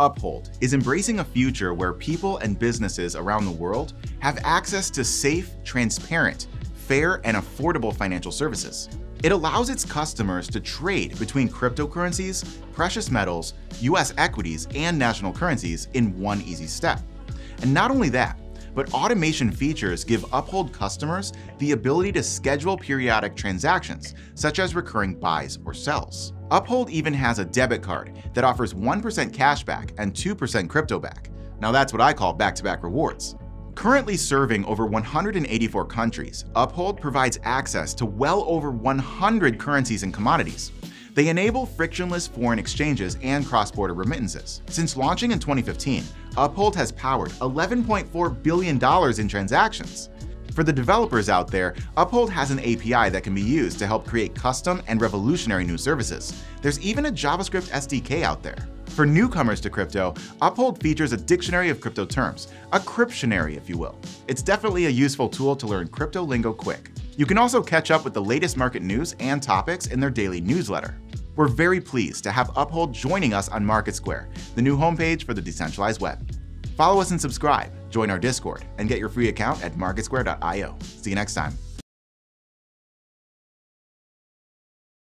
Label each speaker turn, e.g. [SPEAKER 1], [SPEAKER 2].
[SPEAKER 1] Uphold is embracing a future where people and businesses around the world have access to safe, transparent, fair, and affordable financial services. It allows its customers to trade between cryptocurrencies, precious metals, US equities, and national currencies in one easy step. And not only that, but automation features give Uphold customers the ability to schedule periodic transactions, such as recurring buys or sells. Uphold even has a debit card that offers 1% cashback and 2% crypto back. Now that's what I call back-to-back -back rewards. Currently serving over 184 countries, Uphold provides access to well over 100 currencies and commodities. They enable frictionless foreign exchanges and cross-border remittances. Since launching in 2015, Uphold has powered $11.4 billion in transactions. For the developers out there, Uphold has an API that can be used to help create custom and revolutionary new services. There's even a JavaScript SDK out there. For newcomers to crypto, Uphold features a dictionary of crypto terms, a cryptionary, if you will. It's definitely a useful tool to learn crypto lingo quick. You can also catch up with the latest market news and topics in their daily newsletter. We're very pleased to have Uphold joining us on Market Square, the new homepage for the decentralized web. Follow us and subscribe. Join our Discord and get your free account at marketsquare.io. See you next time.